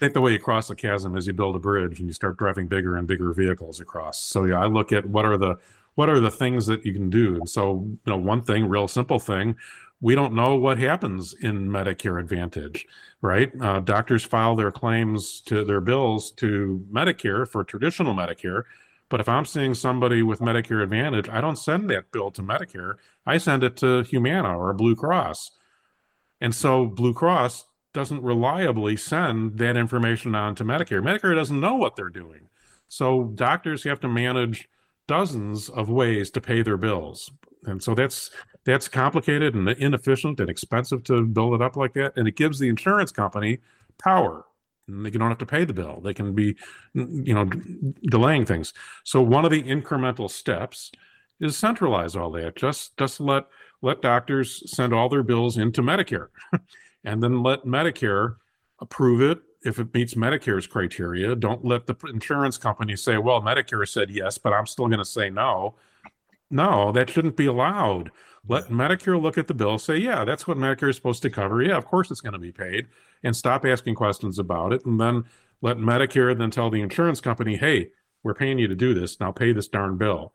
Think the way you cross the chasm is you build a bridge and you start driving bigger and bigger vehicles across. So yeah, I look at what are the what are the things that you can do. And so, you know, one thing, real simple thing, we don't know what happens in Medicare Advantage, right? Uh, doctors file their claims to their bills to Medicare for traditional Medicare. But if I'm seeing somebody with Medicare Advantage, I don't send that bill to Medicare. I send it to Humana or Blue Cross. And so Blue Cross doesn't reliably send that information on to Medicare. Medicare doesn't know what they're doing. So doctors have to manage dozens of ways to pay their bills. And so that's that's complicated and inefficient and expensive to build it up like that. And it gives the insurance company power. And they don't have to pay the bill. They can be, you know, delaying things. So one of the incremental steps is centralize all that. Just just let let doctors send all their bills into Medicare, and then let Medicare approve it if it meets Medicare's criteria. Don't let the insurance company say, "Well, Medicare said yes, but I'm still going to say no." No, that shouldn't be allowed. Let Medicare look at the bill, say, yeah, that's what Medicare is supposed to cover. Yeah, of course it's going to be paid, and stop asking questions about it. And then let Medicare then tell the insurance company, hey, we're paying you to do this. Now pay this darn bill.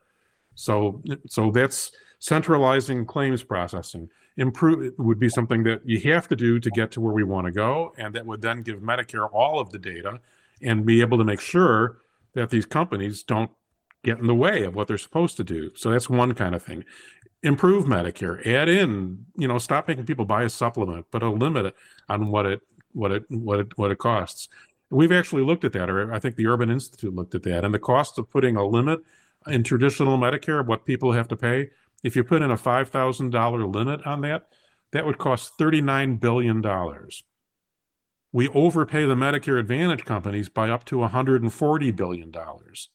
So, so that's centralizing claims processing. Improve would be something that you have to do to get to where we want to go, and that would then give Medicare all of the data and be able to make sure that these companies don't get in the way of what they're supposed to do. So that's one kind of thing improve Medicare, add in, you know, stop making people buy a supplement, but a limit on what it what it what it what it costs. We've actually looked at that, or I think the Urban Institute looked at that, and the cost of putting a limit in traditional Medicare, what people have to pay, if you put in a five thousand dollar limit on that, that would cost thirty nine billion dollars. We overpay the Medicare Advantage companies by up to 140 billion dollars.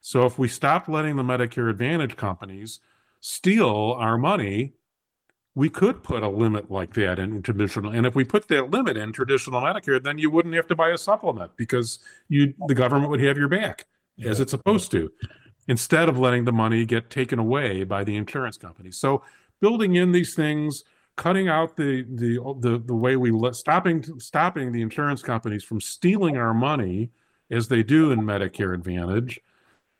So if we stop letting the Medicare Advantage companies steal our money, we could put a limit like that in traditional. And if we put that limit in traditional Medicare, then you wouldn't have to buy a supplement because you the government would have your back as it's supposed to, instead of letting the money get taken away by the insurance companies. So building in these things, cutting out the the the, the way we let stopping stopping the insurance companies from stealing our money as they do in Medicare Advantage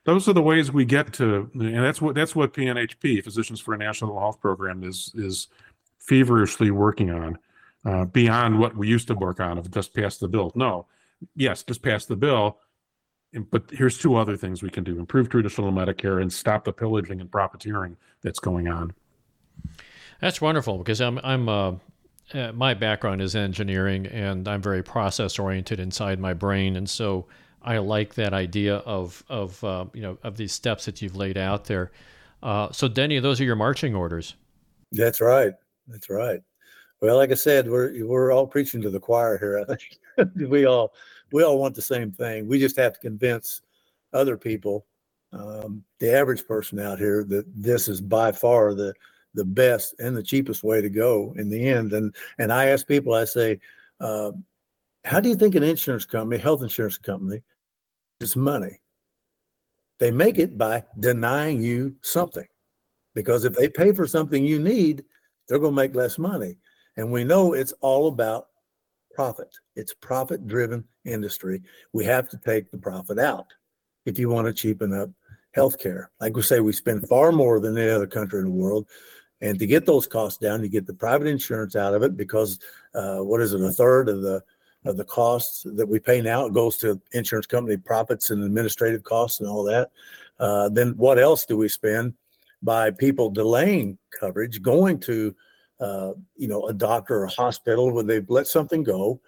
those are the ways we get to and that's what that's what pnhp physicians for a national health program is is feverishly working on uh, beyond what we used to work on of just pass the bill no yes just pass the bill but here's two other things we can do improve traditional medicare and stop the pillaging and profiteering that's going on that's wonderful because i'm i'm uh, uh, my background is engineering and i'm very process oriented inside my brain and so I like that idea of of uh, you know of these steps that you've laid out there. Uh, so, Denny, those are your marching orders. That's right. That's right. Well, like I said, we're we're all preaching to the choir here. I think we all we all want the same thing. We just have to convince other people, um, the average person out here, that this is by far the the best and the cheapest way to go in the end. And and I ask people, I say, uh, how do you think an insurance company, health insurance company, is money? They make it by denying you something. Because if they pay for something you need, they're going to make less money. And we know it's all about profit. It's profit driven industry. We have to take the profit out if you want to cheapen up healthcare. Like we say, we spend far more than any other country in the world. And to get those costs down, you get the private insurance out of it because uh, what is it, a third of the of the costs that we pay now. It goes to insurance company profits and administrative costs and all that. Uh, then what else do we spend by people delaying coverage, going to uh, you know a doctor or a hospital where they've let something go?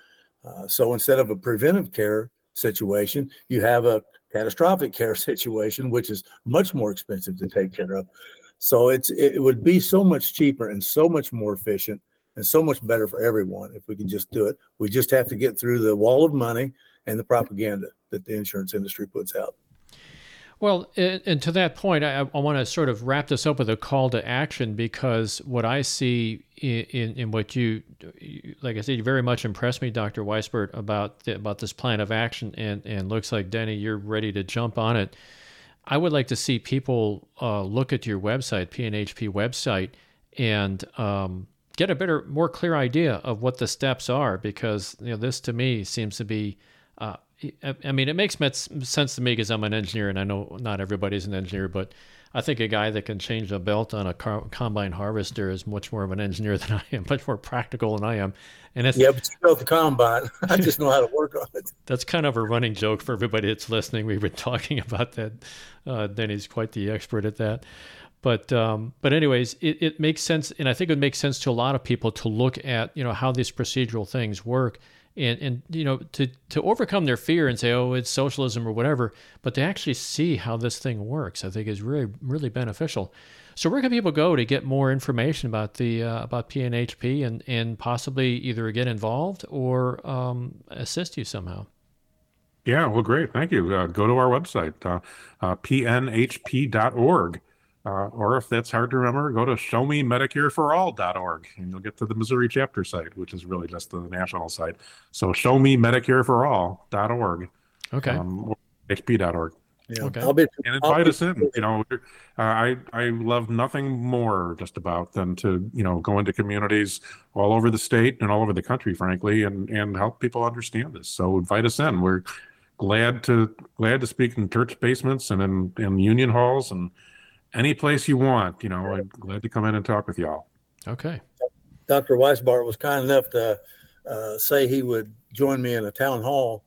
Uh, so instead of a preventive care situation, you have a catastrophic care situation, which is much more expensive to take care of. So it's it would be so much cheaper and so much more efficient and so much better for everyone if we can just do it. We just have to get through the wall of money and the propaganda that the insurance industry puts out. Well, and to that point, I, I want to sort of wrap this up with a call to action because what I see in, in, in what you, like I said, you very much impressed me, Dr. Weisbart, about the, about this plan of action, and and looks like Denny, you're ready to jump on it. I would like to see people uh, look at your website, PNHP website, and um, get a better, more clear idea of what the steps are because you know this to me seems to be. Uh, I mean, it makes sense to me because I'm an engineer, and I know not everybody's an engineer, but I think a guy that can change a belt on a car- combine harvester is much more of an engineer than I am, much more practical than I am. And it's, yeah, but you built the combine. I just know how to work on it. That's kind of a running joke for everybody that's listening. We've been talking about that. Uh, Denny's quite the expert at that. But um, but anyways, it, it makes sense, and I think it makes sense to a lot of people to look at you know how these procedural things work, and and you know to to overcome their fear and say oh it's socialism or whatever, but to actually see how this thing works, I think is really really beneficial. So where can people go to get more information about the uh, about PNHP and and possibly either get involved or um, assist you somehow? Yeah, well, great. Thank you. Uh, go to our website, uh, uh, pnhp.org. Uh, or if that's hard to remember, go to showmemedicareforall.org and you'll get to the Missouri chapter site, which is really just the national site. So showmemedicareforall.org. Okay. Um, HP.org. Yeah. Okay. I'll be, and invite I'll us in. You know, uh, I I love nothing more just about than to you know go into communities all over the state and all over the country, frankly, and and help people understand this. So invite us in. We're glad to glad to speak in church basements and in in union halls and any place you want. You know, I'm glad to come in and talk with y'all. Okay. Dr. Weisbart was kind enough to uh, say he would join me in a town hall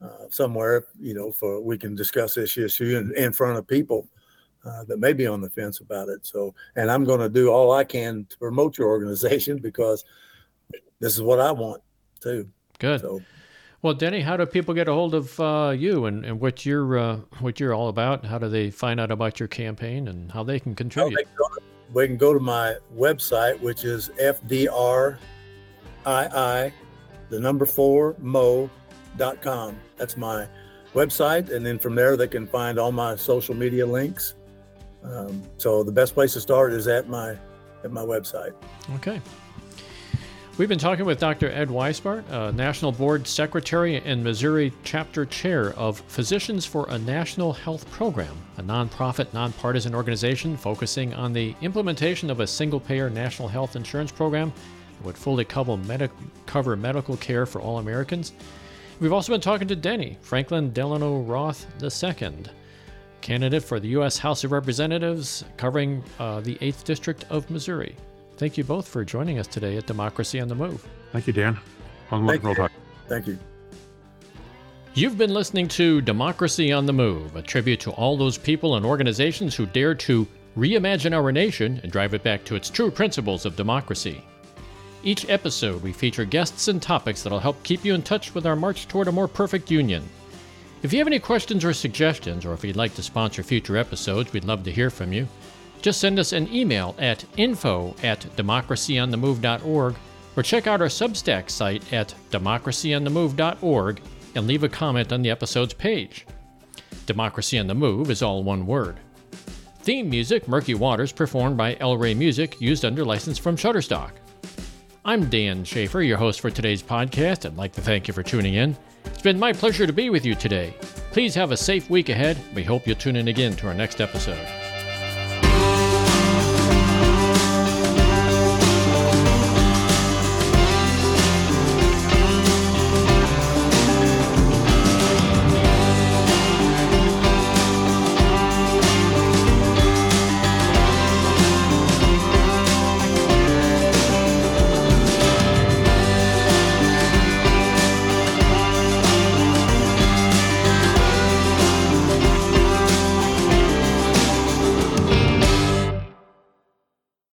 uh, somewhere, you know, for we can discuss this issue in, in front of people uh, that may be on the fence about it. So, and I'm going to do all I can to promote your organization because this is what I want too. Good. So, well, Denny, how do people get a hold of uh, you and, and what you're uh, what you're all about? How do they find out about your campaign and how they can contribute? Well, they, can to, they, can go to my website, which is FDRII, the number four, mo.com. That's my website, and then from there they can find all my social media links. Um, so the best place to start is at my at my website. Okay. We've been talking with Dr. Ed Weisbart, uh, National Board Secretary and Missouri Chapter Chair of Physicians for a National Health Program, a nonprofit, nonpartisan organization focusing on the implementation of a single payer national health insurance program that would fully cover, cover medical care for all Americans. We've also been talking to Denny, Franklin Delano Roth II, candidate for the U.S. House of Representatives covering uh, the 8th District of Missouri. Thank you both for joining us today at Democracy on the Move. Thank you, Dan. On Thank you. Thank you. You've been listening to Democracy on the Move, a tribute to all those people and organizations who dare to reimagine our nation and drive it back to its true principles of democracy. Each episode, we feature guests and topics that'll help keep you in touch with our march toward a more perfect union. If you have any questions or suggestions, or if you'd like to sponsor future episodes, we'd love to hear from you. Just send us an email at info at democracyonthemove.org or check out our Substack site at democracyonthemove.org and leave a comment on the episode's page. Democracy on the Move is all one word. Theme music, Murky Waters, performed by El Rey Music, used under license from Shutterstock. I'm Dan Schaefer, your host for today's podcast. I'd like to thank you for tuning in. It's been my pleasure to be with you today. Please have a safe week ahead. We hope you'll tune in again to our next episode.